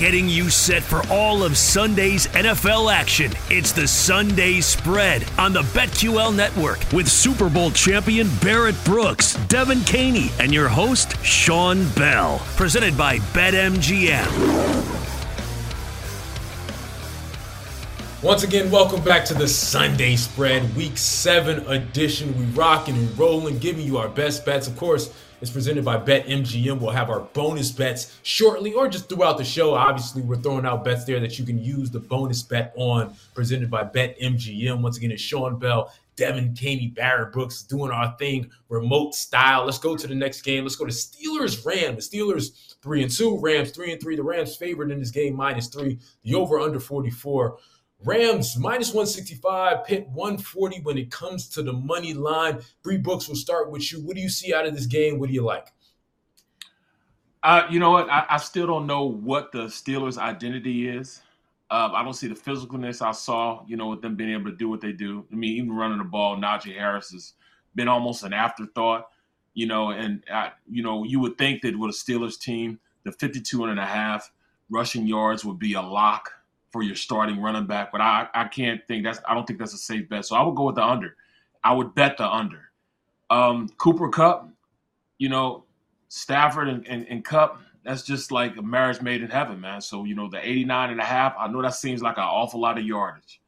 getting you set for all of Sunday's NFL action. It's the Sunday Spread on the BetQL network with Super Bowl champion Barrett Brooks, Devan Kaney, and your host, Sean Bell. Presented by BetMGM. Once again, welcome back to the Sunday Spread, Week 7 edition. We rocking and rolling, giving you our best bets. Of course, it's presented by BetMGM. We'll have our bonus bets shortly or just throughout the show. Obviously, we're throwing out bets there that you can use the bonus bet on, presented by BetMGM. Once again, it's Sean Bell, Devan Kaney, Barrett Brooks doing our thing remote style. Let's go to the next game. Let's go to Steelers Rams. The Steelers three and two, Rams three and three. The Rams favored in this game minus three. The over under 44. Rams minus 165, Pitt 140 when it comes to the money line. Bree Books will start with you. What do you see out of this game? What do you like? Uh, you know what? I, I, still don't know what the Steelers' identity is. Uh, I don't see the physicalness I saw, you know, with them being able to do what they do. I mean, even running the ball, Najee Harris has been almost an afterthought, you know, and, uh, you know, you would think that with a Steelers team, the 52 and a half rushing yards would be a lock for your starting running back, but I I can't think that's I don't think that's a safe bet. So I would go with the under. I would bet the under. Um, Cooper Kupp, you know, Stafford and, and, and Kupp, that's just like a marriage made in heaven, man. So, you know, the 89 and a half, I know that seems like an awful lot of yardage.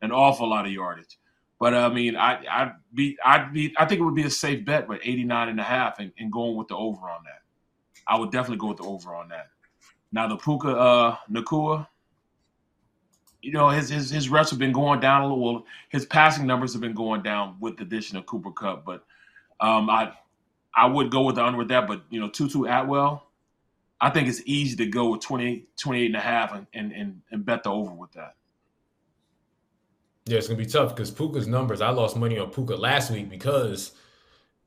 An awful lot of yardage. But I mean, I I'd be I'd be I think it would be a safe bet with 89 and a half and, and going with the over on that. I would definitely go with the over on that. Now the Puka uh Nacua, you know, his his his reps have been going down a little. Well, his passing numbers have been going down with the addition of Cooper Kupp, but um, I I would go with the under with that. But you know, Tutu Atwell, I think it's easy to go with 28, 28 and a half and, and, and, and bet the over with that. Yeah, it's gonna be tough because Puka's numbers. I lost money on Puka last week because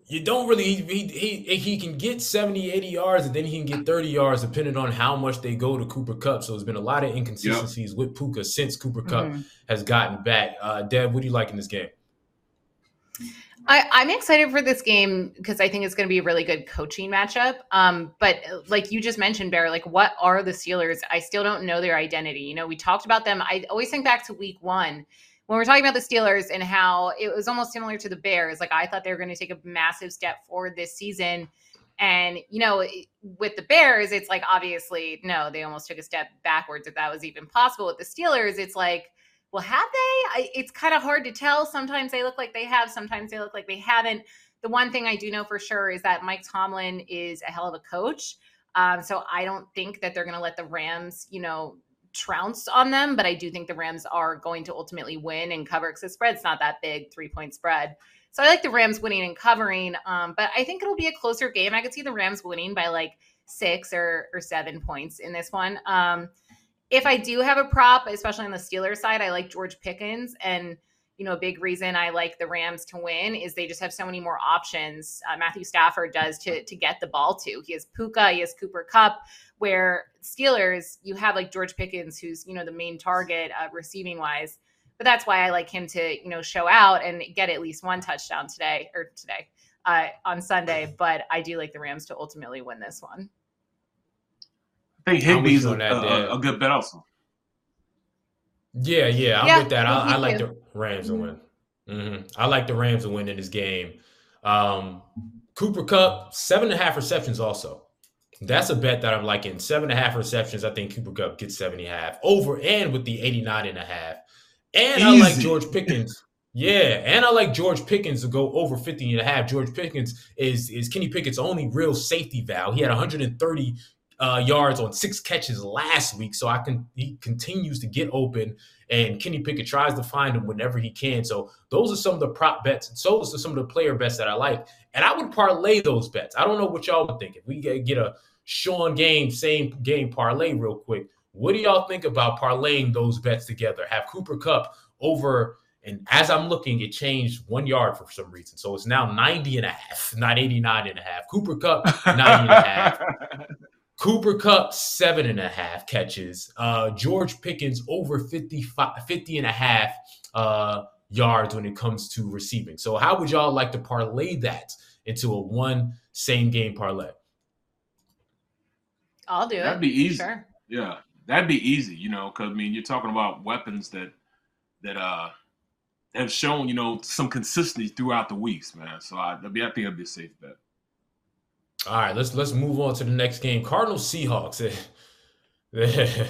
you don't really he, he he can get 70 80 yards and then he can get 30 yards depending on how much they go to Cooper Kupp so there's been a lot of inconsistencies yep. with puka since Cooper Kupp mm-hmm. has gotten back uh deb what do you like in this game I, am excited for this game because I think it's going to be a really good coaching matchup. Um, but like you just mentioned, Bear, like what are the Steelers? I still don't know their identity. You know, we talked about them. I always think back to week one when we're talking about the Steelers and how it was almost similar to the Bears, like I thought they were going to take a massive step forward this season. And, you know, with the Bears, it's like obviously, no, they almost took a step backwards if that was even possible. With the Steelers, it's like, well, have they? I, it's kind of hard to tell. Sometimes they look like they have, sometimes they look like they haven't. The one thing I do know for sure is that Mike Tomlin is a hell of a coach. Um, so I don't think that they're going to let the Rams, you know, trounce on them, but I do think the Rams are going to ultimately win and cover because the spread's not that big, three point spread. So I like the Rams winning and covering, um, but I think it'll be a closer game. I could see the Rams winning by like six or, or seven points in this one. Um, if I do have a prop, especially on the Steelers side, I like George Pickens. And, you know, a big reason I like the Rams to win is they just have so many more options. Uh, Matthew Stafford does to, to get the ball to. He has Puka, he has Cooper Kupp. where Steelers, you have like George Pickens, who's, you know, the main target uh, receiving wise. But that's why I like him to, you know, show out and get at least one touchdown today or today uh, on Sunday. But I do like the Rams to ultimately win this one. I think Higbee's a, a, a, good bet also. Yeah, yeah, I'm yeah, with that. I, I like the Rams to win. Mm-hmm. I like the Rams to win in this game. Um, Cooper Kupp, seven and a half receptions also. That's a bet that I'm liking. Seven and a half receptions. I think Cooper Kupp gets seven and a half over and with the 89 and a half. And Easy. I like George Pickens. Yeah, and I like George Pickens to go over 50 and a half. George Pickens is is Kenny Pickett's only real safety valve. He had 130 uh, yards on six catches last week, so I can he continues to get open, and Kenny Pickett tries to find him whenever he can. So those are some of the prop bets, and so are some of the player bets that I like, and I would parlay those bets. I don't know what y'all would think if we get, get a Sean game, same game parlay real quick. What do y'all think about parlaying those bets together? Have Cooper Kupp over, and as I'm looking, it changed one yard for some reason. So it's now 90 and a half, not 89 and a half. Cooper Kupp, 90 and a half. Cooper Kupp, seven and a half catches. Uh, George Pickens over 55, 50 and a half uh, yards when it comes to receiving. So how would y'all like to parlay that into a one same game parlay? I'll do That'd it. be easy. Sure. Yeah. that'd be easy, you know, because I mean, you're talking about weapons that that uh have shown, you know, some consistency throughout the weeks, man. So I, I think it'd be a safe bet. All right, let's let's move on to the next game. Cardinals Seahawks.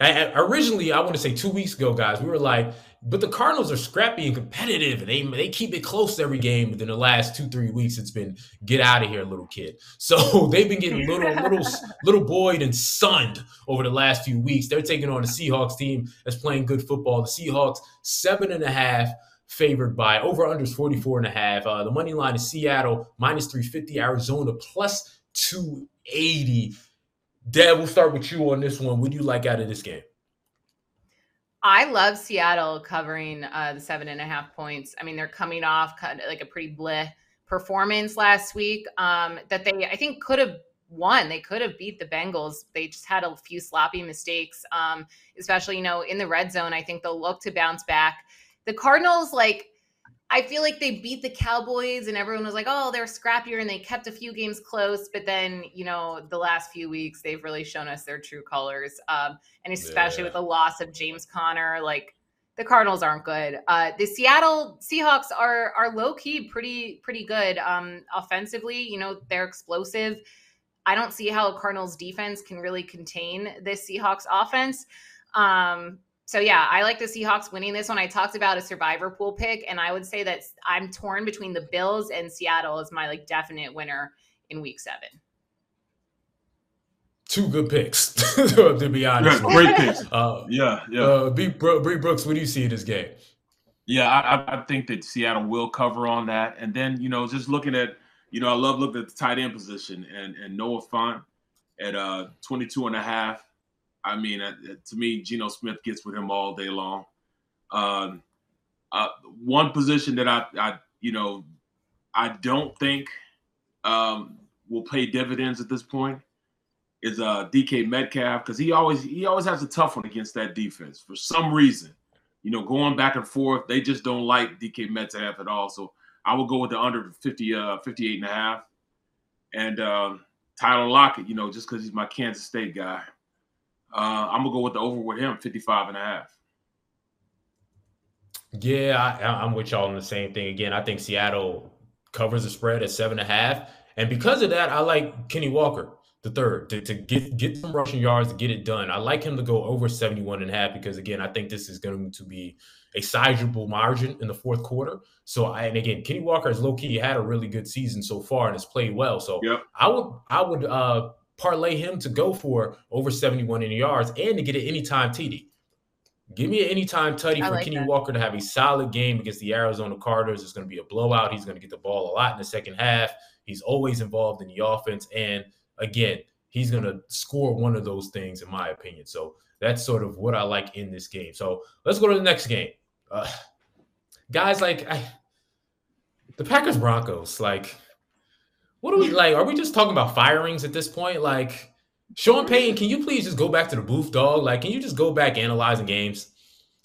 Originally, I want to say two weeks ago, guys, we were like, but the Cardinals are scrappy and competitive, and they they keep it close every game. But in the last two three weeks, it's been get out of here, little kid. So they've been getting little little little boyed and sunned over the last few weeks. They're taking on the Seahawks team that's playing good football. The Seahawks seven and a half favored by over unders 44 and a half. Uh, the money line is Seattle minus 350, Arizona plus 280. Dad, we'll start with you on this one. What do you like out of this game? I love Seattle covering uh, the seven and a half points. I mean, they're coming off kind of like a pretty bleh performance last week um, that they, I think, could have won. They could have beat the Bengals. They just had a few sloppy mistakes, um, especially, you know, in the red zone. I think they'll look to bounce back. The Cardinals, like, I feel like they beat the Cowboys and everyone was like, oh, they're scrappier and they kept a few games close. But then, you know, the last few weeks, they've really shown us their true colors. Um, and especially yeah. with the loss of James Conner, like the Cardinals aren't good. Uh, the Seattle Seahawks are are low key pretty pretty good um, offensively. You know, they're explosive. I don't see how a Cardinals defense can really contain this Seahawks offense. Um, so yeah, I like the Seahawks winning this one. I talked about a survivor pool pick, and I would say that I'm torn between the Bills and Seattle as my like definite winner in Week Seven. Two good picks, to be honest. Yeah, great picks. Uh, yeah, yeah. Uh, B, Bree Brooks, what do you see in this game? Yeah, I, I think that Seattle will cover on that, and then you know, just looking at, you know, I love looking at the tight end position and and Noah Fant at uh 22 and a half I mean, uh, to me, Geno Smith gets with him all day long. Um, uh, one position that I, I, you know, I don't think um, will pay dividends at this point is uh, DK Metcalf because he always he always has a tough one against that defense for some reason. You know, going back and forth, they just don't like DK Metcalf at all. So I will go with the under 50, uh, 58 and a half. And um, Tyler Lockett, you know, just because he's my Kansas State guy. Uh, I'm gonna go with the over with him, 55 and a half. Yeah, I, am with y'all on the same thing. Again, I think Seattle covers the spread at seven and a half, and because of that, I like Kenny Walker the third to, to get get some rushing yards to get it done. I like him to go over 71 and a half because again, I think this is going to be a sizable margin in the fourth quarter. So I, and again, Kenny Walker has low key had a really good season so far and has played well. So yep. I would I would uh parlay him to go for over 71 in yards and to get an anytime TD. Give me an anytime tutty for like Kenny that. Walker to have a solid game against the Arizona Cardinals. It's going to be a blowout. He's going to get the ball a lot in the second half. He's always involved in the offense. And again, he's going to score one of those things, in my opinion. So that's sort of what I like in this game. So let's go to the next game. Uh, guys, like I, the Packers Broncos, like what are we like? Are we just talking about firings at this point? Like, Sean Payton, can you please just go back to the booth, dog? Like, can you just go back analyzing games?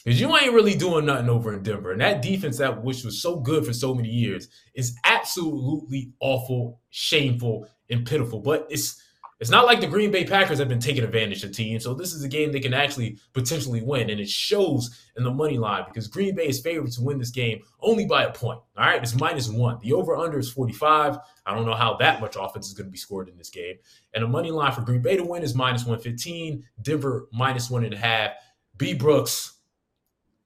Because you ain't really doing nothing over in Denver. And that defense that which was so good for so many years is absolutely awful, shameful, and pitiful. But it's it's not like the Green Bay Packers have been taking advantage of teams. So this is a game they can actually potentially win. And it shows in the money line because Green Bay is favored to win this game only by a point. All right. It's minus one. The over under is 45. I don't know how that much offense is going to be scored in this game. And the money line for Green Bay to win is minus 115. Denver minus one and a half. B Brooks.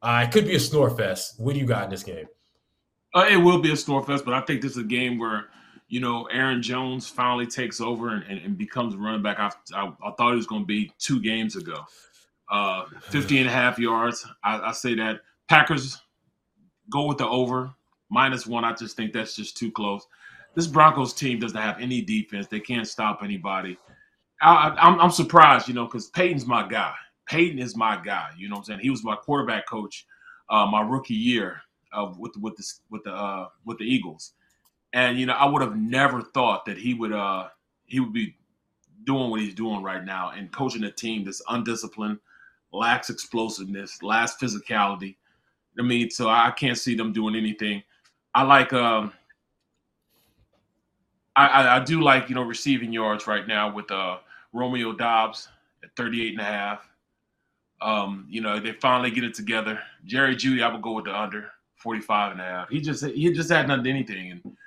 Uh, it could be a snore fest. What do you got in this game? Uh, it will be a snore fest, but I think this is a game where you know, Aaron Jones finally takes over and, and, and becomes running back. I, I, I, thought it was going to be two games ago. Uh, 50 and a half yards. I, I, say that Packers go with the over minus one. I just think that's just too close. This Broncos team doesn't have any defense. They can't stop anybody. I, am I'm surprised, you know, because Payton's my guy. Payton is my guy. You know what I'm saying? He was my quarterback coach uh, my rookie year uh, with with the with the uh, with the Eagles. And you know, I would have never thought that he would uh he would be doing what he's doing right now and coaching a team that's undisciplined, lacks explosiveness, lacks physicality. I mean, so I can't see them doing anything. I like um I, I, I do like, you know, receiving yards right now with uh Romeo Doubs at 38 and a half. Um, you know, they finally get it together. Jerry Jeudy, I would go with the under 45 and a half. He just he just hadn't done anything, and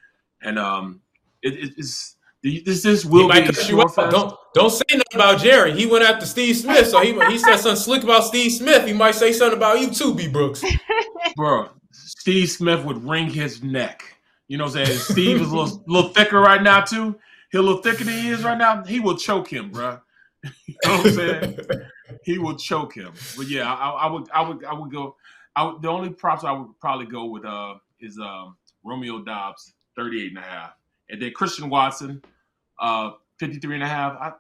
and um, it, it's this this will be Don't don't say nothing about Jerry. He went after Steve Smith, so he he said something slick about Steve Smith. He might say something about you too, B Brooks. Bro, Steve Smith would wring his neck. You know what I'm saying? Steve is a little, little thicker right now too. He a little thicker than he is right now. He will choke him, bro. you know what I'm saying? he will choke him. But yeah, I, I, would, I would, I would go. I would, the only props I would probably go with uh is um Romeo Doubs, 38 and a half. And then Christian Watson, uh 53 and a half. I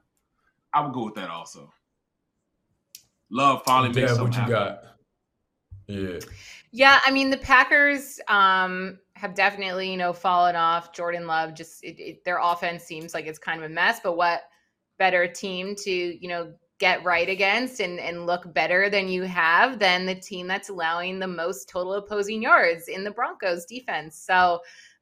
I would go with that also. Love finally makes something what you happen. got. Yeah. Yeah, I mean the Packers um have definitely, you know, fallen off. Jordan Love just it, it, their offense seems like it's kind of a mess, but what better team to, you know, get right against and and look better than you have than the team that's allowing the most total opposing yards in the Broncos defense. So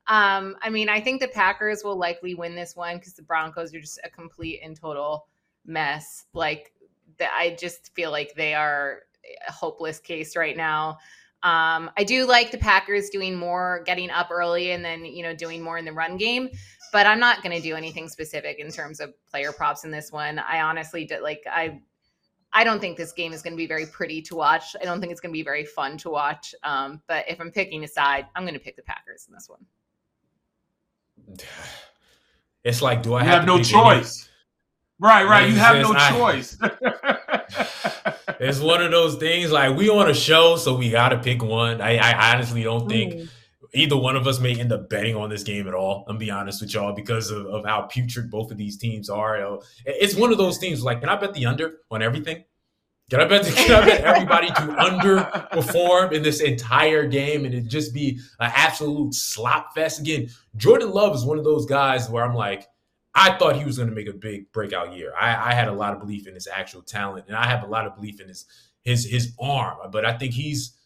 um, I mean, I think the Packers will likely win this one because the Broncos are just a complete and total mess. Like, the, I just feel like they are a hopeless case right now. Um, I do like the Packers doing more, getting up early, and then you know doing more in the run game. But I'm not going to do anything specific in terms of player props in this one. I honestly did like I. I don't think this game is going to be very pretty to watch. I don't think it's going to be very fun to watch. Um, but if I'm picking a side, I'm going to pick the Packers in this one. It's like, do I have, have no choice? Any? Right, right. You have no I, choice. it's one of those things like we on a show, so we got to pick one. I, I, honestly don't think mm. either one of us may end up betting on this game at all. I'm be honest with y'all because of, of how putrid both of these teams are. It's one of those things like, can I bet the under on everything? Can I bet, can I bet everybody to underperform in this entire game and it just be an absolute slop fest? Again, Jordan Love is one of those guys where I'm like, I thought he was going to make a big breakout year. I, I, had a lot of belief in his actual talent, and I have a lot of belief in his his his arm. But I think he's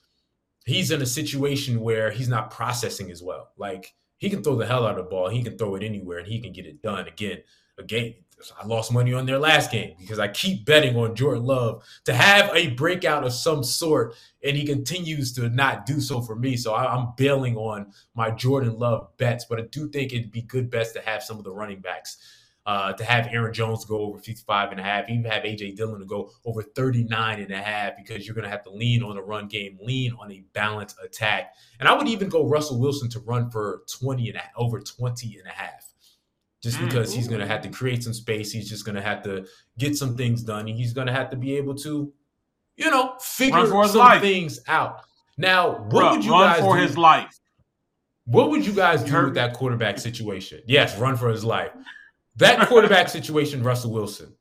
he's in a situation where he's not processing as well. Like he can throw the hell out of the ball, he can throw it anywhere, and he can get it done. Again, again, I lost money on their last game because I keep betting on Jordan Love to have a breakout of some sort, and he continues to not do so for me. So I, am bailing on my Jordan Love bets, but I do think it'd be good bets to have some of the running backs. Uh, to have Aaron Jones go over 55 and a half, even have AJ Dillon to go over 39 and a half because you're going to have to lean on the run game, lean on a balanced attack. And I would even go Russell Wilson to run for 20 and a, over 20 and a half just mm, because he's going to have to create some space. He's just going to have to get some things done. And he's going to have to be able to, you know, figure some life. things out. Now, what Bruh, would you run guys for do? his life? What would you guys do with that quarterback situation? Yes, run for his life. That quarterback situation, Russell Wilson.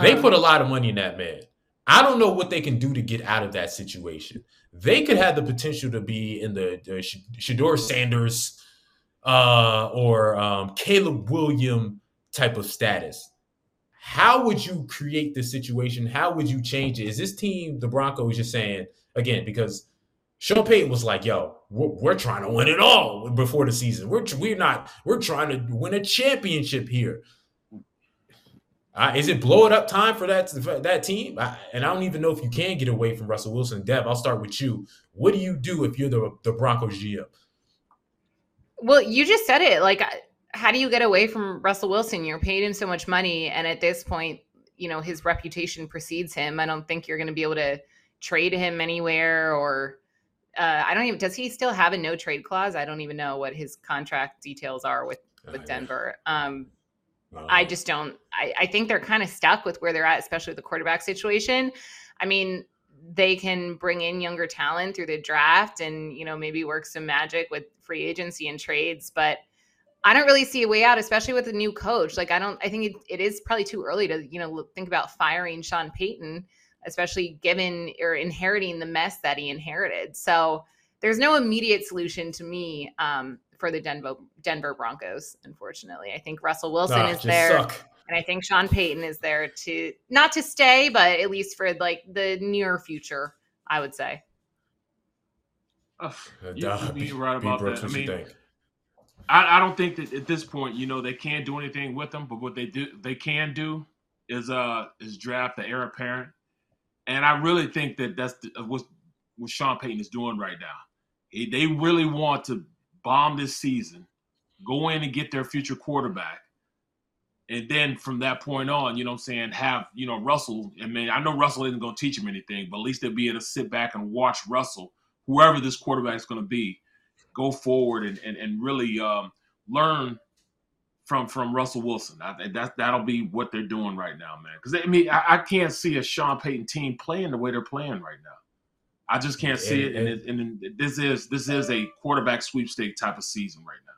They uh-huh. put a lot of money in that man. I don't know what they can do to get out of that situation. They could have the potential to be in the, the Shedeur Sanders uh, or um, Caleb William type of status. How would you create this situation? How would you change it? Is this team, the Broncos, just saying, again, because Sean Payton was like, yo, we're, we're, trying to win it all before the season. We're, we're not, we're trying to win a championship here. Uh, is it blow it up time for that for that team? I, and I don't even know if you can get away from Russell Wilson. Dev, I'll start with you. What do you do if you're the, the Broncos GM? Well, you just said it. Like, how do you get away from Russell Wilson? You're paid him so much money, and at this point, you know his reputation precedes him. I don't think you're going to be able to trade him anywhere, or uh, I don't even. Does he still have a no trade clause? I don't even know what his contract details are with with Denver. Um, I just don't. I, I think they're kind of stuck with where they're at, especially the quarterback situation. I mean, they can bring in younger talent through the draft and you know maybe work some magic with free agency and trades but i don't really see a way out especially with a new coach. Like i don't i think it, it is probably too early to you know think about firing sean payton especially given or inheriting the mess that he inherited. So there's no immediate solution to me um, for the denver denver broncos unfortunately. I think russell wilson ah, is there. suck. And I think Sean Payton is there to not to stay, but at least for like the near future, I would say. Oh, you, you right about that. I mean, I, I, don't think that at this point, you know, they can't do anything with them. But what they do, they can do, is uh, is draft the heir apparent, And I really think that that's the, what what Sean Payton is doing right now. He, they really want to bomb this season, go in and get their future quarterback, and then from that point on, you know what I'm saying, have, you know, Russell. I mean, I know Russell isn't going to teach him anything, but at least they'll be able to sit back and watch Russell, whoever this quarterback is going to be, go forward and, and, and really um, learn from from Russell Wilson. I, that that'll be what they're doing right now, man. Because I mean, I, I, can't see a Sean Payton team playing the way they're playing right now. I just can't see and, it. And, and, and, this is this is a quarterback sweepstake type of season right now.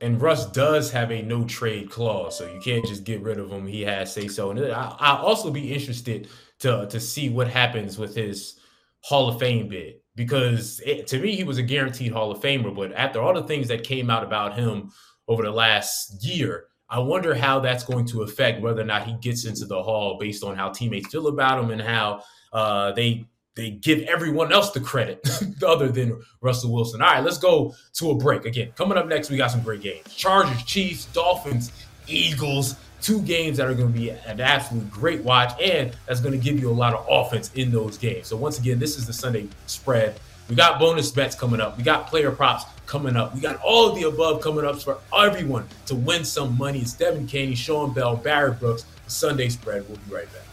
And Russ does have a no trade clause, so you can't just get rid of him. He has say so. And I, I'll also be interested to to see what happens with his Hall of Fame bid because it, to me he was a guaranteed Hall of Famer. But after all the things that came out about him over the last year. I wonder how that's going to affect whether or not he gets into the hall based on how teammates feel about him and how uh, they they give everyone else the credit other than Russell Wilson. All right, let's go to a break. Again, coming up next, we got some great games. Chargers, Chiefs, Dolphins, Eagles. Two games that are going to be an absolute great watch, and that's going to give you a lot of offense in those games. So, once again, this is the Sunday spread. We got bonus bets coming up. We got player props coming up. We got all of the above coming up for everyone to win some money. It's Devan Kaney, Sean Bell, Barry Brooks, the Sunday spread. We'll be right back.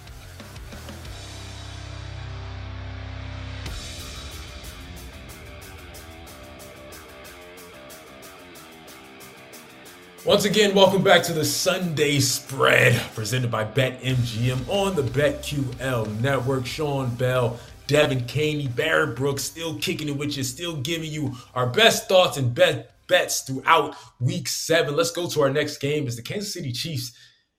Once again, welcome back to the Sunday Spread presented by BetMGM on the BetQL network. Sean Bell, Devan Kaney, Barrett Brooks, still kicking it with you, still giving you our best thoughts and best bets throughout week seven. Let's go to our next game. It's the Kansas City Chiefs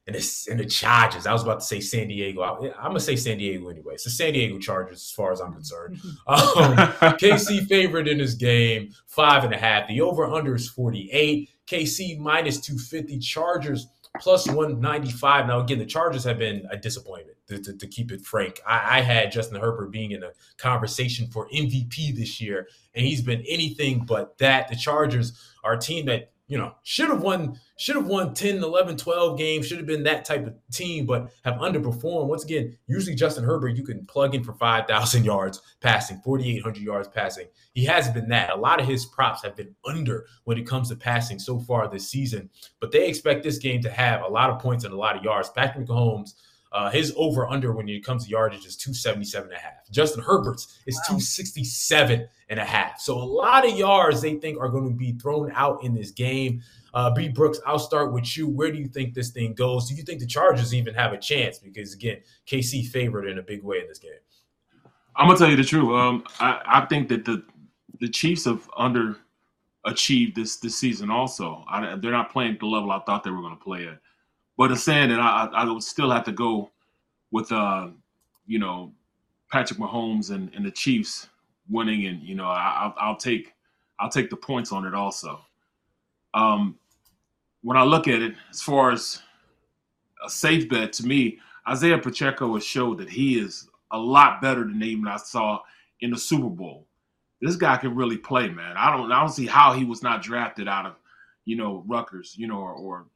and the, and the Chargers. I was about to say San Diego. I, am going to say San Diego anyway. It's the San Diego Chargers as far as I'm concerned. Um, KC favorite in this game, five and a half. The over-under is 48. KC minus 250. Chargers plus 195. Now, again, the Chargers have been a disappointment, to, to, to keep it frank. I, I, had Justin Herbert being in a conversation for MVP this year, and he's been anything but that. The Chargers are a team that you know, should have won, should have won 10, 11, 12 games, should have been that type of team, but have underperformed. Once again, usually Justin Herbert, you can plug in for 5,000 yards passing, 4,800 yards passing. He hasn't been that. A lot of his props have been under when it comes to passing so far this season, but they expect this game to have a lot of points and a lot of yards. Patrick Mahomes uh, his over under when it comes to yardage is 277 and a half. Justin Herbert's is wow. 267 and a half. So a lot of yards they think are going to be thrown out in this game. Uh, B. Brooks, I'll start with you. Where do you think this thing goes? Do you think the Chargers even have a chance? Because again, KC favored in a big way in this game. I'm gonna tell you the truth. Um, I, I think that the the Chiefs have underachieved this this season. Also, I, they're not playing at the level I thought they were going to play at. But in saying that, I, I would still have to go with, uh, you know, Patrick Mahomes and, and the Chiefs winning, and you know, I, will I'll take I'll take the points on it also. Um, when I look at it, as far as a safe bet to me, Isaiah Pacheco has showed that he is a lot better than even I saw in the Super Bowl. This guy can really play, man. I don't I don't see how he was not drafted out of, you know, Rutgers, you know, or, or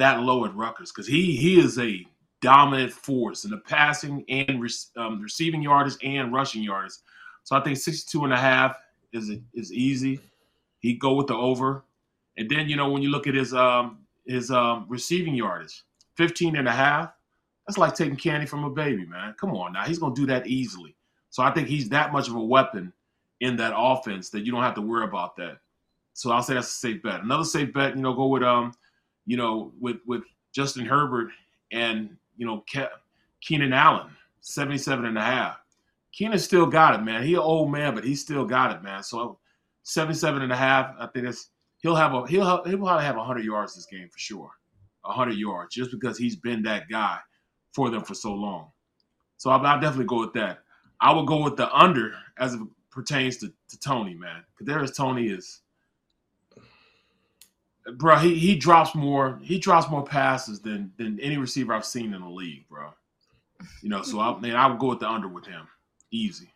that low at Rutgers because he he is a dominant force in the passing and um, receiving yards and rushing yards. So I think 62 and a half is is easy. He go with the over. And then, you know, when you look at his um his um receiving yardage, 15 and a half, that's like taking candy from a baby, man. Come on now. He's gonna do that easily. So I think he's that much of a weapon in that offense that you don't have to worry about that. So I'll say that's a safe bet. Another safe bet, you know, go with um you know, with with Justin Herbert and you know Ke- Keenan Allen, 77 and a half. Keenan still got it, man. He an old man, but he still got it, man. So 77 and a half, I think that's he'll have a he'll he'll probably have 100 yards this game for sure. 100 yards just because he's been that guy for them for so long. So I'll, definitely go with that. I would go with the under as it pertains to, to Toney, man. Kadarius Toney is bro, he, he drops more he drops more passes than than any receiver I've seen in the league, bro. You know, so I mean I would go with the under with him. Easy.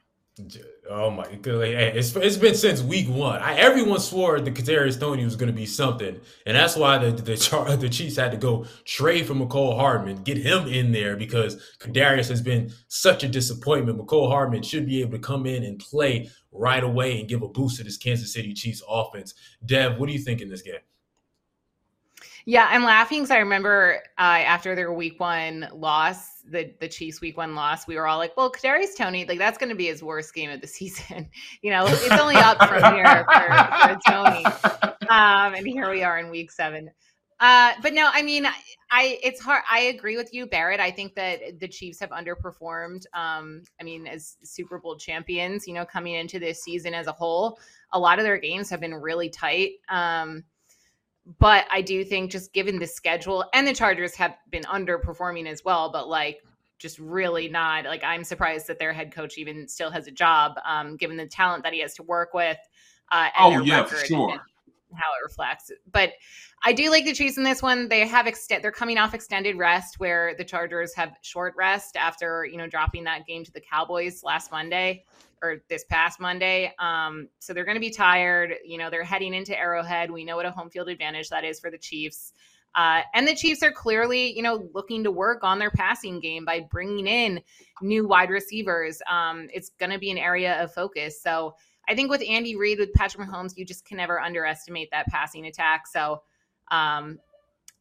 Oh my god! It's, it's been since week one. I, everyone swore the Kadarius Toney was going to be something, and that's why the the, the Chiefs had to go trade for Mecole Hardman, get him in there because Kadarius has been such a disappointment. Mecole Hardman should be able to come in and play right away and give a boost to this Kansas City Chiefs offense. Dev, what do you think in this game? Yeah, I'm laughing because I remember uh, after their week one loss, the the Chiefs week one loss, we were all like, "Well, Kadarius Toney, like that's going to be his worst game of the season." you know, it's only up from here for, for Toney. Um, and here we are in week seven. Uh, but no, I mean, I it's hard. I agree with you, Barrett. I think that the Chiefs have underperformed. Um, I mean, as Super Bowl champions, you know, coming into this season as a whole, a lot of their games have been really tight. Um, but I do think just given the schedule and the Chargers have been underperforming as well, but like just really not like I'm surprised that their head coach even still has a job, um, given the talent that he has to work with. Uh, oh yeah, for sure. how it reflects, but I do like the Chiefs in this one. They have extent. They're coming off extended rest, where the Chargers have short rest after you know dropping that game to the Cowboys last Monday or this past Monday. Um, so they're going to be tired. You know, they're heading into Arrowhead. We know what a home field advantage that is for the Chiefs. Uh, and the Chiefs are clearly, you know, looking to work on their passing game by bringing in new wide receivers. Um, it's going to be an area of focus. So I think with Andy Reid, with Patrick Mahomes, you just can never underestimate that passing attack. So um,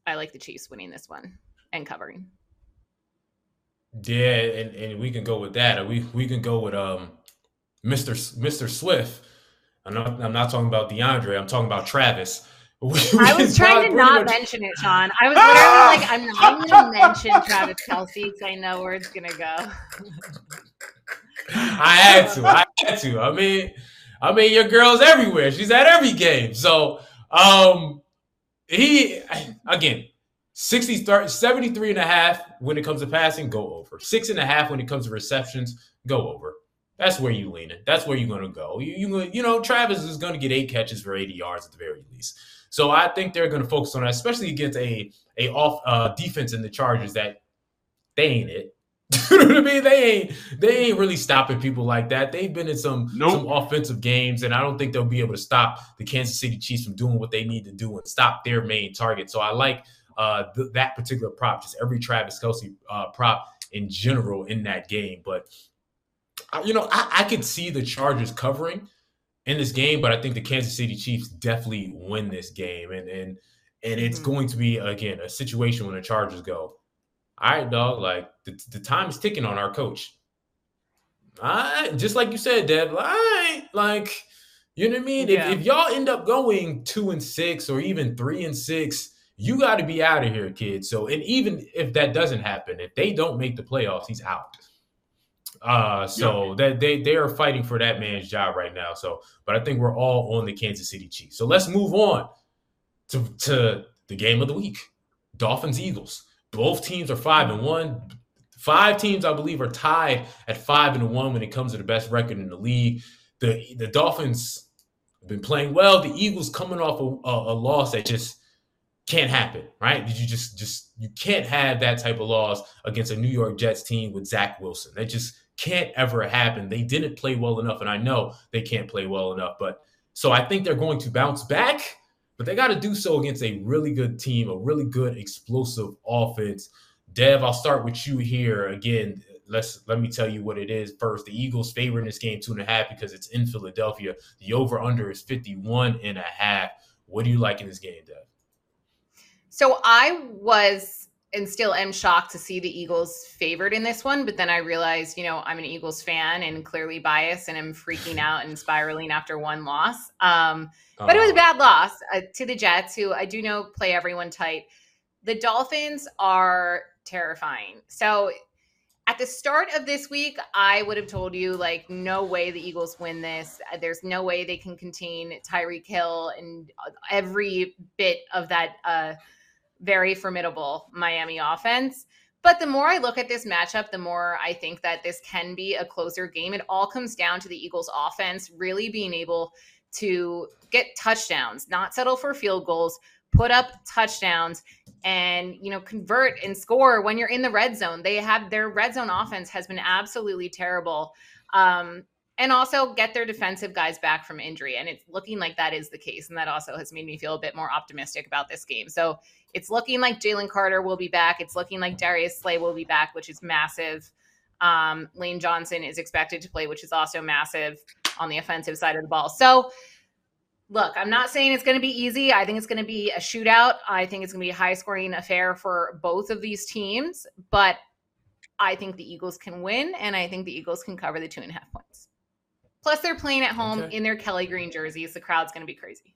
I like the Chiefs winning this one and covering. Yeah, and, and we can go with that. We we can go with um Mr. Mr. Swift. I'm not, I'm not talking about D'Andre. I'm talking about Travis. We, I was trying to not much... mention it, Sean. I was literally like, I'm not going to mention Travis Kelce because I know where it's going to go. I had to. I had to. I mean, I mean, your girl's everywhere. She's at every game. So, um, he again, 60 73 and a half when it comes to passing, go over. Six and a half when it comes to receptions, go over. That's where you lean it. That's where you're gonna go. You you you know Travis is gonna get eight catches for 80 yards at the very least. So I think they're gonna focus on that, especially against a a off uh, defense in the Chargers that they ain't it. you know what I mean? They ain't they ain't really stopping people like that. They've been in some nope. some offensive games, and I don't think they'll be able to stop the Kansas City Chiefs from doing what they need to do and stop their main target. So I like uh, th- that particular prop, just every Travis Kelce uh, prop in general in that game. But you know, I, I could see the Chargers covering in this game, but I think the Kansas City Chiefs definitely win this game, and and and it's mm-hmm. going to be again a situation when the Chargers go, all right, dog, like the, the time is ticking on our coach. I just like you said, Deb, like, like you know what I mean. Yeah. If, if y'all end up going two and six or even three and six, you got to be out of here, kids. So, and even if that doesn't happen, if they don't make the playoffs, he's out. Uh, so yeah. that they they are fighting for that man's job right now. So, but I think we're all on the Kansas City Chiefs. So let's move on to to the game of the week: Dolphins Eagles. Both teams are five and one. Five teams, I believe, are tied at five and one when it comes to the best record in the league. The the Dolphins have been playing well. The Eagles coming off a, a, a loss that just can't happen, right? Did you just just you can't have that type of loss against a New York Jets team with Zach Wilson. That just can't ever happen. They didn't play well enough, and I know they can't play well enough. But so I think they're going to bounce back, but they got to do so against a really good team, a really good explosive offense. Dev, I'll start with you here again. Let's let me tell you what it is first. The Eagles favor in this game two and a half because it's in Philadelphia. The over under is 51 and a half. What do you like in this game, Dev? So I was and still am shocked to see the Eagles favored in this one. But then I realized, you know, I'm an Eagles fan and clearly biased, and I'm freaking out and spiraling after one loss. Um, oh. But it was a bad loss uh, to the Jets, who I do know play everyone tight. The Dolphins are terrifying. So at the start of this week, I would have told you, like, no way the Eagles win this. There's no way they can contain Tyreek Hill and every bit of that. Uh, very formidable Miami offense. But the more I look at this matchup, the more I think that this can be a closer game. It all comes down to the Eagles offense really being able to get touchdowns, not settle for field goals, put up touchdowns and you know convert and score when you're in the red zone. They have their red zone offense has been absolutely terrible. Um, and also get their defensive guys back from injury. And it's looking like that is the case. And that also has made me feel a bit more optimistic about this game. So it's looking like Jalen Carter will be back. It's looking like Darius Slay will be back, which is massive. Um, Lane Johnson is expected to play, which is also massive on the offensive side of the ball. So look, I'm not saying it's going to be easy. I think it's going to be a shootout. I think it's going to be a high scoring affair for both of these teams. But I think the Eagles can win, and I think the Eagles can cover the two and a half points. Plus, they're playing at home okay. in their Kelly Green jerseys. The crowd's going to be crazy.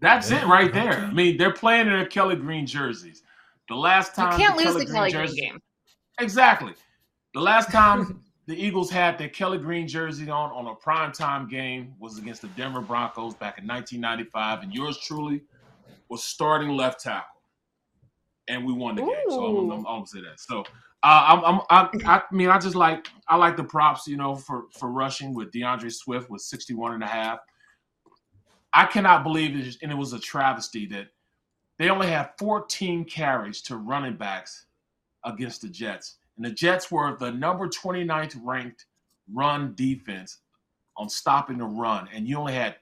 That's yeah. it right there. Okay. I mean, they're playing in their Kelly Green jerseys. The last time you can't the lose Kelly the Kelly Green, Green game. Exactly. The last time the Eagles had their Kelly Green jersey on on a primetime game was against the Denver Broncos back in 1995, and yours truly was starting left tackle, and we won the Ooh. game. So I'm, I'm, I'm gonna say that. So uh, I'm, I'm, I, I mean, I just like I like the props, you know, for for rushing with D'Andre Swift with 61 and a half. I cannot believe it, and it was a travesty that they only had 14 carries to running backs against the Jets, and the Jets were the number 29th ranked run defense on stopping the run, and you only had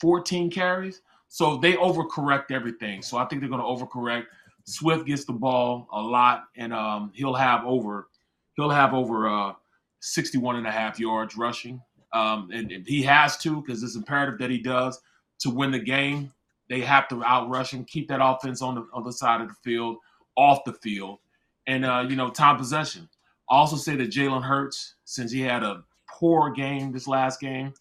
14 carries. So they overcorrect everything. So I think they're going to overcorrect. Swift gets the ball a lot, and um, he'll have over he'll have over uh, 61 and a half yards rushing. Um, and, and, he has to because it's imperative that he does to win the game. They have to outrush him, keep that offense on the other side of the field, off the field, and uh, you know time possession. Also say that Jalen Hurts, since he had a poor game this last game,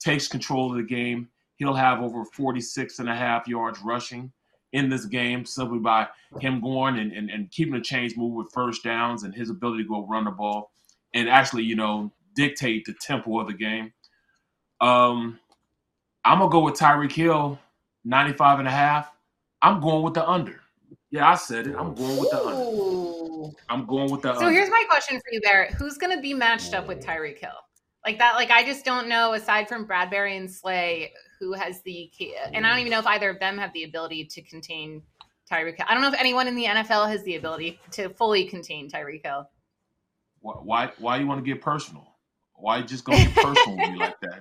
takes control of the game. He'll have over 46 and a half yards rushing in this game simply by him going and, and, and keeping the chains move with first downs and his ability to go run the ball and actually, you know, dictate the tempo of the game. Um, I'm gonna go with Tyreek Hill, 95 and a half. I'm going with the under. Yeah, I said it. I'm going with the under. I'm going with the under So under. here's my question for you, Barrett. Who's gonna be matched up with Tyreek Hill? Like that, like I just don't know, aside from Bradberry and Slay, who has the key and I don't even know if either of them have the ability to contain Tyreek Hill. I don't know if anyone in the NFL has the ability to fully contain Tyreek Hill. Why? Why you want to get personal? Why just gonna personal with me like that?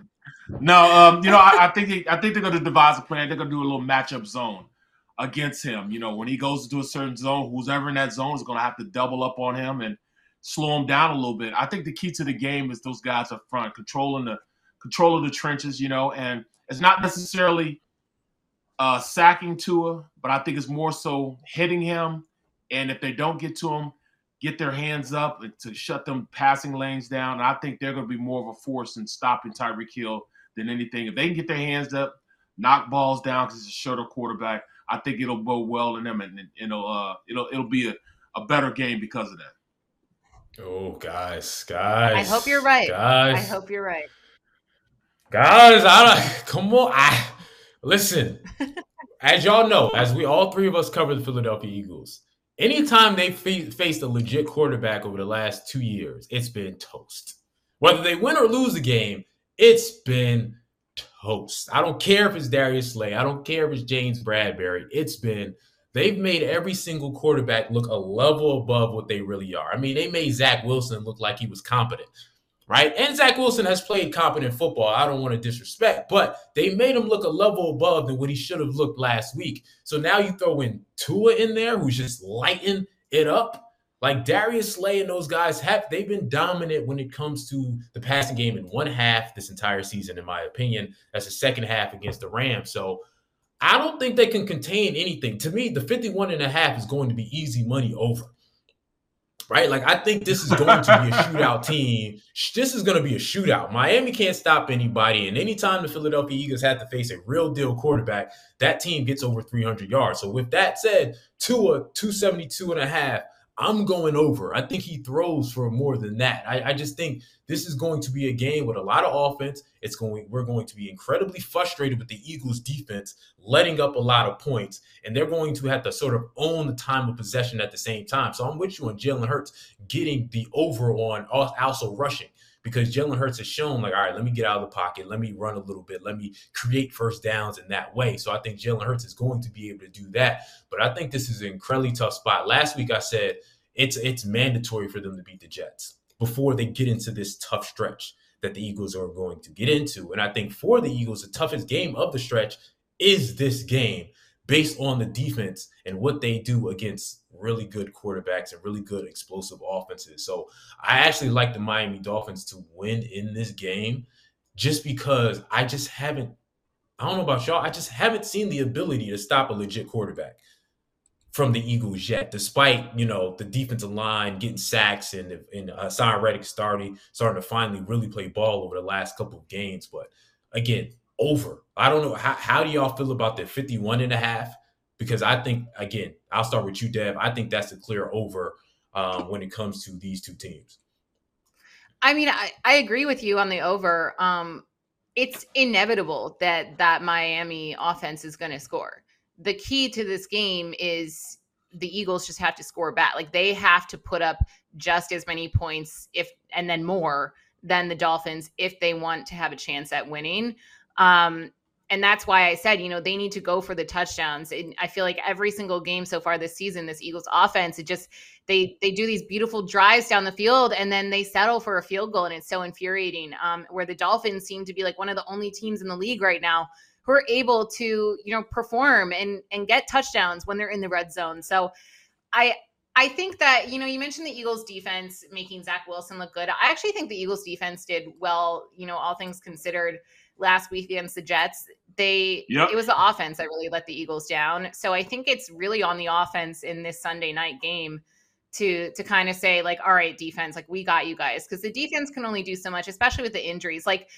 No, um, you know, I, I think they, I think they're gonna devise a plan. They're gonna do a little matchup zone against him. You know, when he goes into a certain zone, who's ever in that zone is gonna have to double up on him and slow him down a little bit. I think the key to the game is those guys up front, controlling the control of the trenches, you know, and it's not necessarily uh, sacking Tua, but I think it's more so hitting him. And if they don't get to him, get their hands up to shut them passing lanes down. And I think they're going to be more of a force in stopping Tyreek Hill than anything. If they can get their hands up, knock balls down because it's a shorter quarterback, I think it'll go well in them, and, and it'll uh, it'll it'll be a, a better game because of that. Oh, guys, guys! I hope you're right. Guys, I hope you're right. Guys, I don't come on. I listen. as y'all know, as we all three of us cover the Philadelphia Eagles, anytime they fe- faced a legit quarterback over the last two years, it's been toast. Whether they win or lose the game, it's been toast. I don't care if it's Darius Slay. I don't care if it's James Bradberry. It's been they've made every single quarterback look a level above what they really are. I mean, they made Zach Wilson look like he was competent right? And Zach Wilson has played competent football. I don't want to disrespect, but they made him look a level above than what he should have looked last week. So now you throw in Tua in there, who's just lighting it up. Like Darius Slay and those guys have they've been dominant when it comes to the passing game in one half this entire season, in my opinion. That's the second half against the Rams. So I don't think they can contain anything. To me, the 51 and a half is going to be easy money over right? Like I think this is going to be a shootout team. This is going to be a shootout. Miami can't stop anybody, and anytime the Philadelphia Eagles have to face a real deal quarterback, that team gets over 300 yards. So with that said, Tua 272 and a half. I'm going over. I think he throws for more than that. I, I, just think this is going to be a game with a lot of offense. It's going. We're going to be incredibly frustrated with the Eagles' defense letting up a lot of points, and they're going to have to sort of own the time of possession at the same time. So I'm with you on Jalen Hurts getting the over on also rushing because Jalen Hurts has shown, like, all right, let me get out of the pocket, let me run a little bit, let me create first downs in that way. So I think Jalen Hurts is going to be able to do that. But I think this is an incredibly tough spot. Last week I said it's it's mandatory for them to beat the Jets before they get into this tough stretch. that the Eagles are going to get into. And I think for the Eagles, the toughest game of the stretch is this game based on the defense and what they do against really good quarterbacks and really good explosive offenses. So I actually like the Miami Dolphins to win in this game just because I just haven't, I don't know about y'all, I just haven't seen the ability to stop a legit quarterback from the Eagles yet, despite you know the defensive line getting sacks and and Haason Reddick starting starting to finally really play ball over the last couple of games. But again, over. I don't know how how do y'all feel about the 51 and a half? Because I think again, I'll start with you, Dev. I think that's a clear over um, when it comes to these two teams. I mean, I, I agree with you on the over. Um, it's inevitable that that Miami offense is going to score the key to this game is the Eagles just have to score back. Like they have to put up just as many points if and then more than the Dolphins if they want to have a chance at winning. Um, and that's why I said, you know, they need to go for the touchdowns. And I feel like every single game so far this season, this Eagles offense, it just they they do these beautiful drives down the field and then they settle for a field goal, and it's so infuriating. Um, where the Dolphins seem to be like one of the only teams in the league right now who are able to you know perform and and get touchdowns when they're in the red zone. So I I think that you know you mentioned the Eagles defense making Zach Wilson look good. I actually think the Eagles defense did well. You know, all things considered, last week against the Jets, they yep. it was the offense that really let the Eagles down. So I think it's really on the offense in this Sunday night game to to kind of say like, all right, defense, like we got you guys because the defense can only do so much, especially with the injuries. Like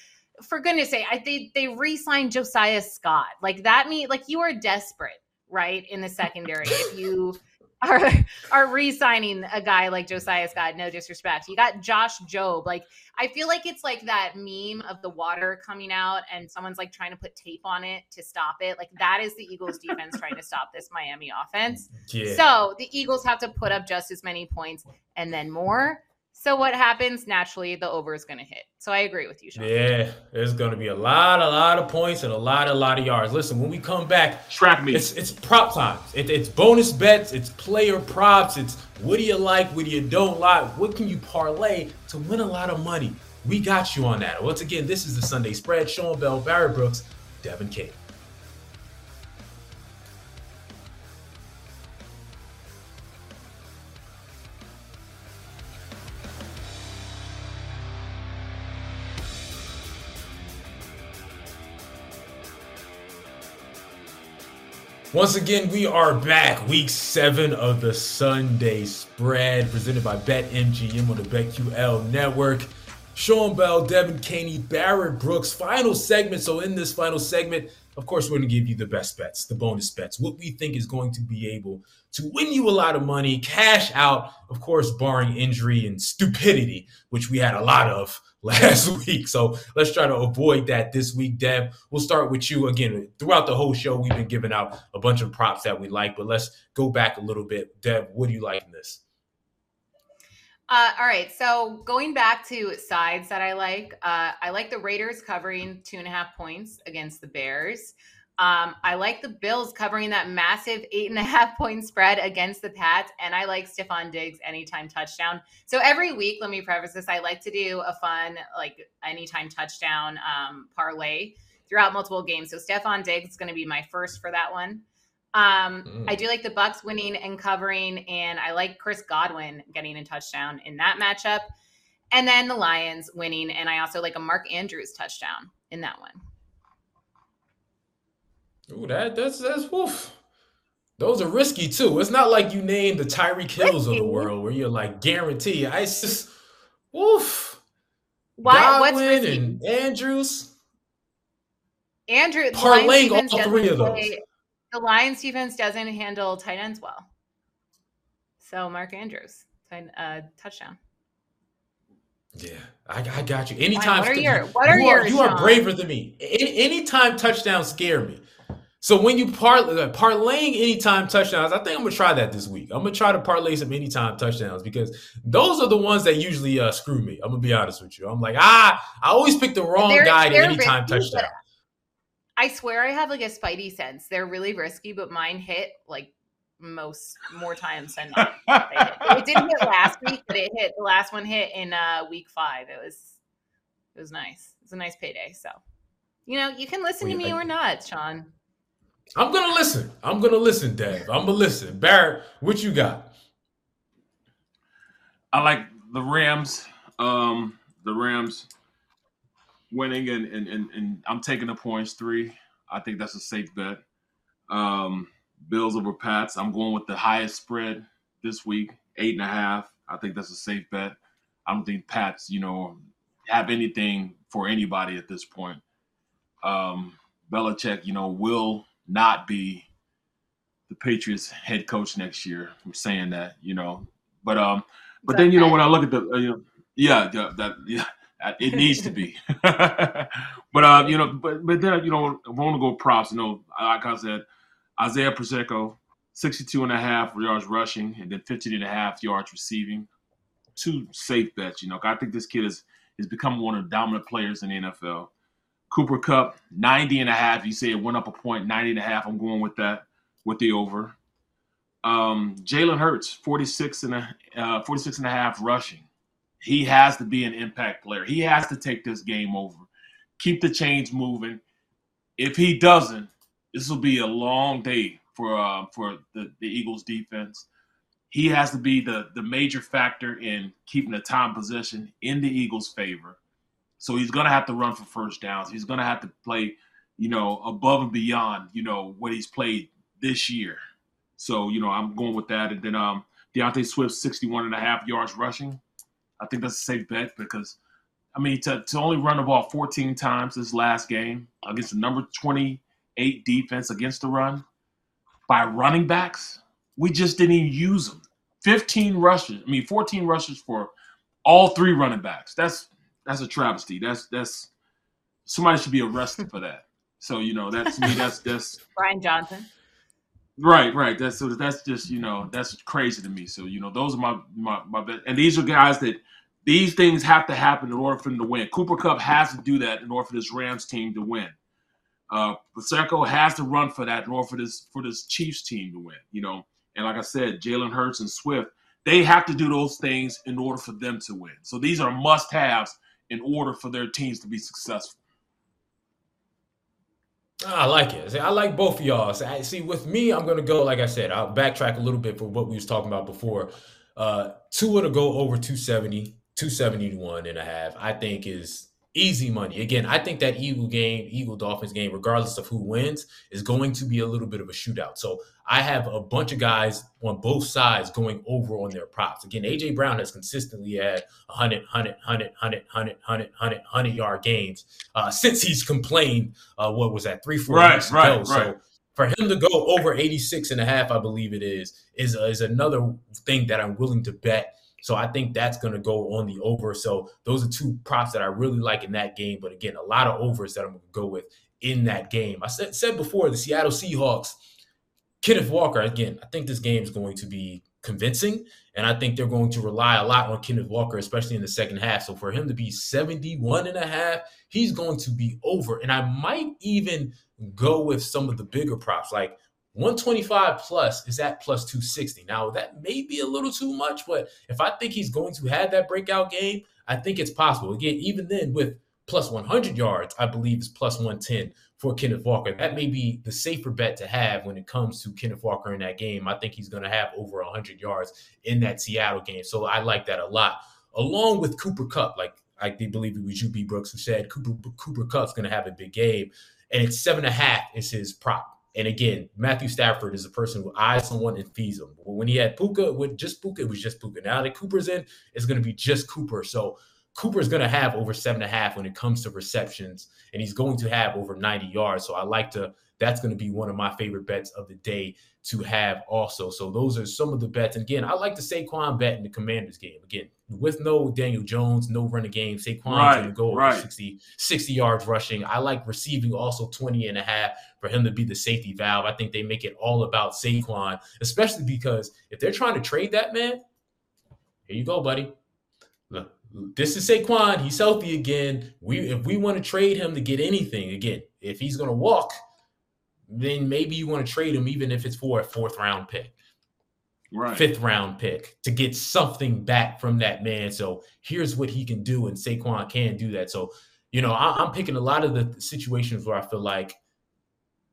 for goodness sake, I they they re-signed Josiah Scott. Like that mean like you are desperate, right? In the secondary. if you are are re-signing a guy like Josiah Scott, no disrespect. You got Josh Jobe. Like I feel like it's like that meme of the water coming out and someone's like trying to put tape on it to stop it. Like that is the Eagles defense trying to stop this Miami offense. Yeah. So the Eagles have to put up just as many points and then more. So what happens naturally? The over is going to hit. So I agree with you, Sean. Yeah, there's going to be a lot, a lot of points and a lot, a lot of yards. Listen, when we come back, trap me. It's it's prop time. It, it's bonus bets. It's player props. It's what do you like? What do you don't like? What can you parlay to win a lot of money? We got you on that. Once again, this is the Sunday Spread. Sean Bell, Barry Brooks, Devan Kaney. Once again, we are back. Week seven of the Sunday spread presented by BetMGM on the BetQL network. Sean Bell, Devan Kaney, Barrett Brooks, final segment. So, in this final segment, of course, we're going to give you the best bets, the bonus bets, what we think is going to be able to win you a lot of money, cash out, of course, barring injury and stupidity, which we had a lot of last week. So let's try to avoid that this week, Deb. We'll start with you again. Throughout the whole show, we've been giving out a bunch of props that we like, but let's go back a little bit. Deb, what do you like in this? Uh, all right. So going back to sides that I like, uh, I like the Raiders covering two and a half points against the Bears. Um, I like the Bills covering that massive eight and a half point spread against the Pats, and I like Stefon Diggs anytime touchdown. So every week, let me preface this: I like to do a fun like anytime touchdown um, parlay throughout multiple games. So Stefon Diggs is going to be my first for that one. Um, mm. I do like the Bucs winning and covering, and I like Chris Godwin getting a touchdown in that matchup. And then the Lions winning, and I also like a Mark Andrews touchdown in that one. Ooh, that that's that's woof. Those are risky too. It's not like you named the Tyreek Hills of the world where you're like guarantee. I just woof. Why? Godwin what's risky? and Andrews. Andrew parlaying all three of those. Play, the Lions defense doesn't handle tight ends well. So Mark Andrews, uh, touchdown. Yeah, I, I got you. Anytime. What are your? What are you your? you are braver than me. Any, anytime touchdowns scare me. So when you par- uh, parlaying anytime touchdowns, I think I'm gonna try that this week. I'm gonna try to parlay some anytime touchdowns because those are the ones that usually uh, screw me. I'm gonna be honest with you. I'm like, ah, I always pick the wrong they're, guy to anytime touchdown. I swear I have like a spidey sense. They're really risky, but mine hit like most more times than not. it. it didn't hit last week, but it hit the last one hit in uh week five. It was It was nice. It's a nice payday. So, you know, you can listen to me or not, Sean. I'm gonna listen. I'm gonna listen, Dave. I'm gonna listen. Barrett, what you got? I like the Rams. Um, the Rams winning, and and and, and I'm taking the points three. I think that's a safe bet. Um, Bills over Pats. I'm going with the highest spread this week, eight and a half. I think that's a safe bet. I don't think Pats, you know, have anything for anybody at this point. Um, Belichick, you know, will not be the Patriots head coach next year. I'm saying that, you know, but um, but then you know when I look at the, uh, you know, yeah, that, that yeah, it needs to be. but uh, you know, but but then you know, I want to go props. You know, like I said, Isaiah Pacheco, 62 and a half yards rushing, and then 15 and a half yards receiving. Two safe bets. You know, I think this kid is is becoming one of the dominant players in the NFL. Cooper Kupp, 90 and a half. You say it went up a point, 90 and a half. I'm going with that, with the over. Um, Jalen Hurts, 46 and a, uh, 46 and a half rushing. He has to be an impact player. He has to take this game over. Keep the chains moving. If he doesn't, this will be a long day for uh, for the, the Eagles defense. He has to be the the major factor in keeping the time possession in the Eagles' favor. So he's going to have to run for first downs. He's going to have to play, you know, above and beyond, you know, what he's played this year. So, you know, I'm going with that. And then um, D'Andre Swift, 61 and a half yards rushing. I think that's a safe bet because, I mean, to, to only run the ball 14 times this last game against the number 28 defense against the run by running backs, we just didn't even use them. 15 rushes, I mean, 14 rushes for all three running backs. That's that's a travesty. That's that's somebody should be arrested for that. So you know that's me. That's that's Brian Johnson. Right, right. That's so that's just you know that's crazy to me. So you know those are my my my best, and these are guys that these things have to happen in order for them to win. Cooper Kupp has to do that in order for this Rams team to win. Uh, Pacheco has to run for that in order for this for this Chiefs team to win. You know, and like I said, Jalen Hurts and Swift, they have to do those things in order for them to win. So these are must-haves in order for their teams to be successful. I like it. I like both of y'all. See, with me, I'm gonna go. Like I said, I'll backtrack a little bit for what we was talking about before. Uh, Tua to go over 270, 271 and a half. I think is easy money. Again, I think that Eagle game, Eagle Dolphins game, regardless of who wins, is going to be a little bit of a shootout. So I have a bunch of guys on both sides going over on their props. Again, AJ Brown has consistently had 100, 100, 100, 100, 100, 100, 100, 100 yard games uh, since he's complained. Uh, what was that? Three, four right, weeks right, ago. Right. So for him to go over 86 and a half, I believe it is, is, is another thing that I'm willing to bet so I think that's going to go on the over. So those are two props that I really like in that game. But again, a lot of overs that I'm going to go with in that game. I said, said before the Seattle Seahawks, Kenneth Walker, again, I think this game is going to be convincing. And I think they're going to rely a lot on Kenneth Walker, especially in the second half. So for him to be 71 and a half, he's going to be over. And I might even go with some of the bigger props like 125 plus is at plus 260. Now, that may be a little too much, but if I think he's going to have that breakout game, I think it's possible. Again, even then with plus 100 yards, I believe is plus 110 for Kenneth Walker. That may be the safer bet to have when it comes to Kenneth Walker in that game. I think he's going to have over 100 yards in that Seattle game. So I like that a lot. Along with Cooper Kupp, like I believe it was UB Brooks who said Cooper, Cooper Kupp's going to have a big game. And it's seven and a half is his prop. And again, Matthew Stafford is a person who eyes someone and feeds them. when he had Puka, with just Puka, it was just Puka. Now that Cooper's in, it's going to be just Cooper. So Cooper's going to have over seven and a half when it comes to receptions, and he's going to have over 90 yards. So I like to, that's going to be one of my favorite bets of the day to have also. So those are some of the bets. And again, I like the Saquon bet in the Commanders game. Again, with no Daniel Jones, no running game, Saquon's right, going to go right. over 60, 60 yards rushing. I like receiving also 20 and a half for him to be the safety valve. I think they make it all about Saquon, especially because if they're trying to trade that man, here you go, buddy. Look, this is Saquon. He's healthy again. We if we want to trade him to get anything, again, if he's going to walk, then maybe you want to trade him even if it's for a fourth round pick. right. fifth round pick to get something back from that man. So here's what he can do, and Saquon can do that. So, you know, I, am picking a lot of the situations where I feel like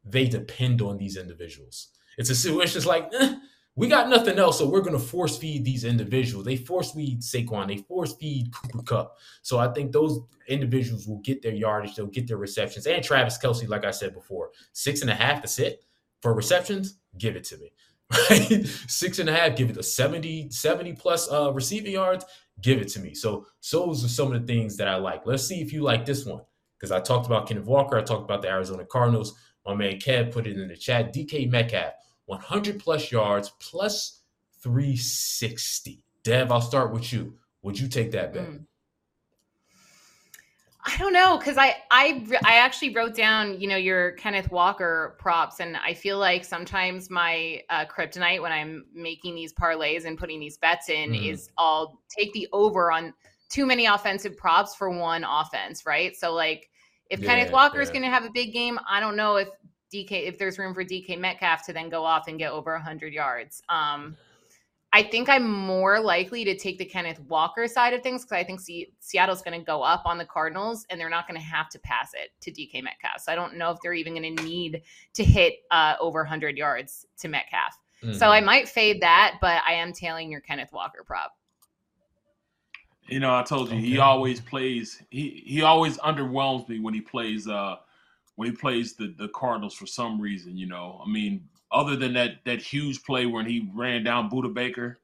they depend on these individuals. It's a situation It's like, eh, we got nothing else, so we're going to force feed these individuals. They force feed Saquon, they force feed Cooper Kupp. So I think those individuals will get their yardage, they'll get their receptions. And Travis Kelce, like I said before, six and a half to sit for receptions, give it to me. Six and a half, give it a 70, 70 plus uh, receiving yards, give it to me. So, so those are some of the things that I like. Let's see if you like this one. Because I talked about Kenneth Walker, I talked about the Arizona Cardinals. My man Kev put it in the chat. DK Metcalf 100 plus yards plus 360. Dev, I'll start with you. Would you take that bet? Mm. I don't know because I I I actually wrote down you know your Kenneth Walker props and I feel like sometimes my uh, kryptonite when I'm making these parlays and putting these bets in mm. is I'll take the over on too many offensive props for one offense, right? So like if yeah, Kenneth Walker is yeah. going to have a big game, I don't know if DK if there's room for DK Metcalf to then go off and get over 100 yards. Um, I think I'm more likely to take the Kenneth Walker side of things because I think C- Seattle's going to go up on the Cardinals and they're not going to have to pass it to DK Metcalf. So I don't know if they're even going to need to hit uh, over 100 yards to Metcalf. Mm-hmm. So I mm-hmm. might fade that, but I am tailing your Kenneth Walker prop. You know, I told you okay. he always plays. He he always underwhelms me when he plays. uh when he plays the the Cardinals for some reason. You know, I mean, other than that that huge play when he ran down Budda Baker,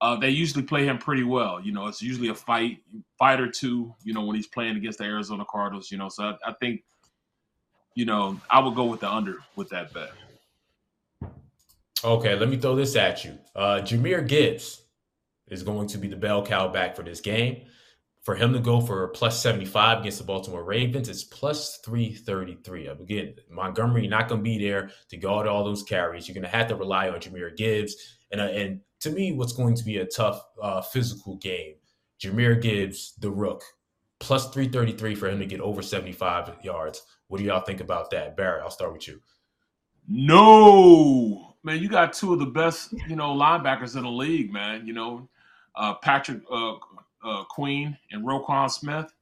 uh, they usually play him pretty well. You know, it's usually a fight, fight or two. You know, when he's playing against the Arizona Cardinals. You know, so I, I think, you know, I would go with the under with that bet. Okay, let me throw this at you. Uh, Jahmyr Gibbs is going to be the bell cow back for this game for him to go for plus 75 against the Baltimore Ravens, it's plus 333. Again, Montgomery not going to be there to guard all those carries. You're going to have to rely on Jahmyr Gibbs. And, uh, and to me, what's going to be a tough uh, physical game, Jahmyr Gibbs, the rook, plus 333 for him to get over 75 yards. What do y'all think about that? Barrett, I'll start with you. No, man, you got two of the best, you know, linebackers in the league, man. You know, uh, Patrick uh, uh, Queen and Roquan Smith,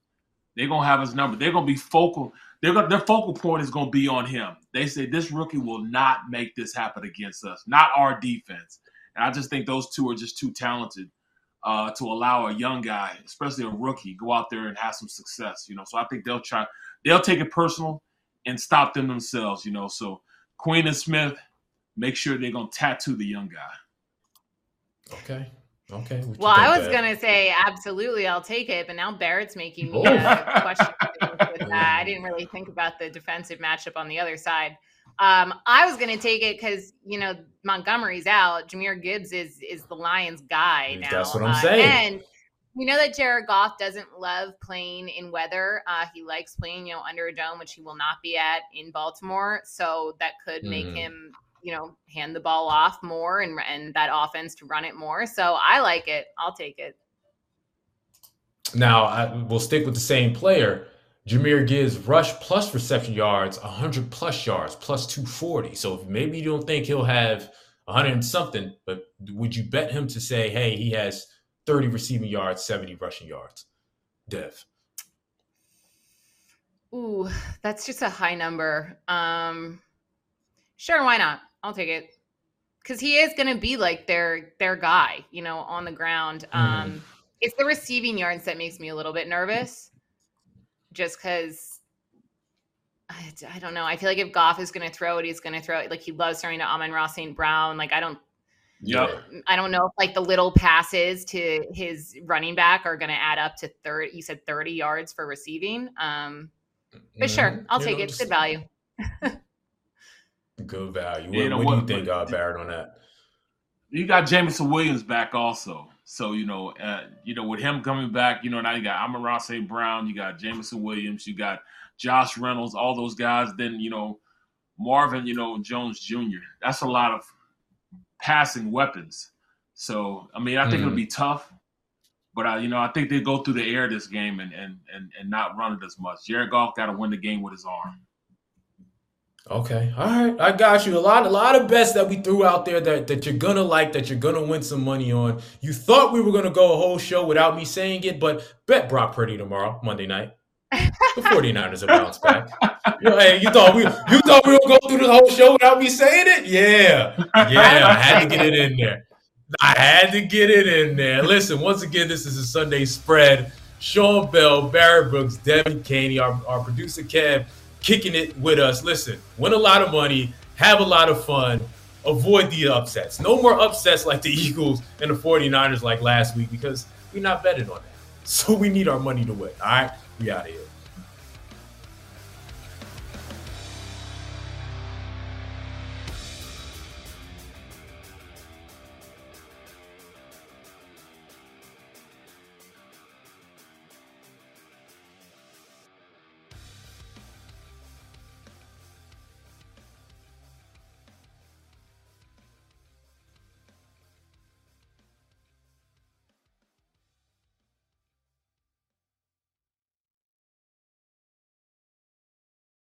they're gonna have his number. They're gonna be focal. Gonna, their focal point is gonna be on him. They say this rookie will not make this happen against us, not our defense. And I just think those two are just too talented uh, to allow a young guy, especially a rookie, go out there and have some success. You know, so I think they'll try. They'll take it personal and stop them themselves. You know, so Queen and Smith, make sure they're gonna tattoo the young guy. Okay. Okay. Well, I was gonna say absolutely, I'll take it, but now Barrett's making me uh, question with that. I didn't really think about the defensive matchup on the other side. Um, I was gonna take it because you know Montgomery's out. Jahmyr Gibbs is is the Lions guy now. That's what I'm uh, saying. And we know that Jared Goff doesn't love playing in weather. Uh, he likes playing, you know, under a dome, which he will not be at in Baltimore. So that could make mm. him you know, hand the ball off more and and that offense to run it more. So I like it. I'll take it. Now I will stick with the same player. Jahmyr Gibbs rush plus reception yards, 100 plus yards, plus 240. So maybe you don't think he'll have 100 and something, but would you bet him to say, hey, he has 30 receiving yards, 70 rushing yards? Dev. Ooh, that's just a high number. Um, sure, why not? I'll take it because he is going to be like their their guy, you know, on the ground. Mm. Um, it's the receiving yards that makes me a little bit nervous, just because I, I, don't know. I feel like if Goff is going to throw it, he's going to throw it. Like he loves throwing to Amon-Ra St. Brown. Like I don't. Yeah. I don't know if like the little passes to his running back are going to add up to 30. You said 30 yards for receiving. Um, but mm. sure, I'll take it. Good value. Good value. What, you know, what, what do you think, uh, Barrett, on that? You got Jameson Williams back also. So, you know, uh, you know, with him coming back, you know, now you got Amon-Ra St. Brown, you got Jameson Williams, you got Josh Reynolds, all those guys. Then, you know, Marvin, you know, Jones Jr. That's a lot of passing weapons. So, I mean, I think mm-hmm. it'll be tough. But I, you know, I think they go through the air this game and and and, and not run it as much. Jared Goff got to win the game with his arm. Okay. All right. I got you. A lot, a lot of bets that we threw out there that, that you're gonna like, that you're gonna win some money on. You thought we were gonna go a whole show without me saying it, but bet Brock Purdy tomorrow, Monday night. The 49ers are bounce back. You, know, hey, you thought we you thought we would go through the whole show without me saying it? Yeah. Yeah. I had to get it in there. I had to get it in there. Listen, once again, this is a Sunday spread. Sean Bell, Barrett Brooks, Devan Kaney, our, our producer Kev kicking it with us. Listen, win a lot of money, have a lot of fun, avoid the upsets. No more upsets like the Eagles and the 49ers like last week because we're not betting on that. So we need our money to win. All right, we out of here.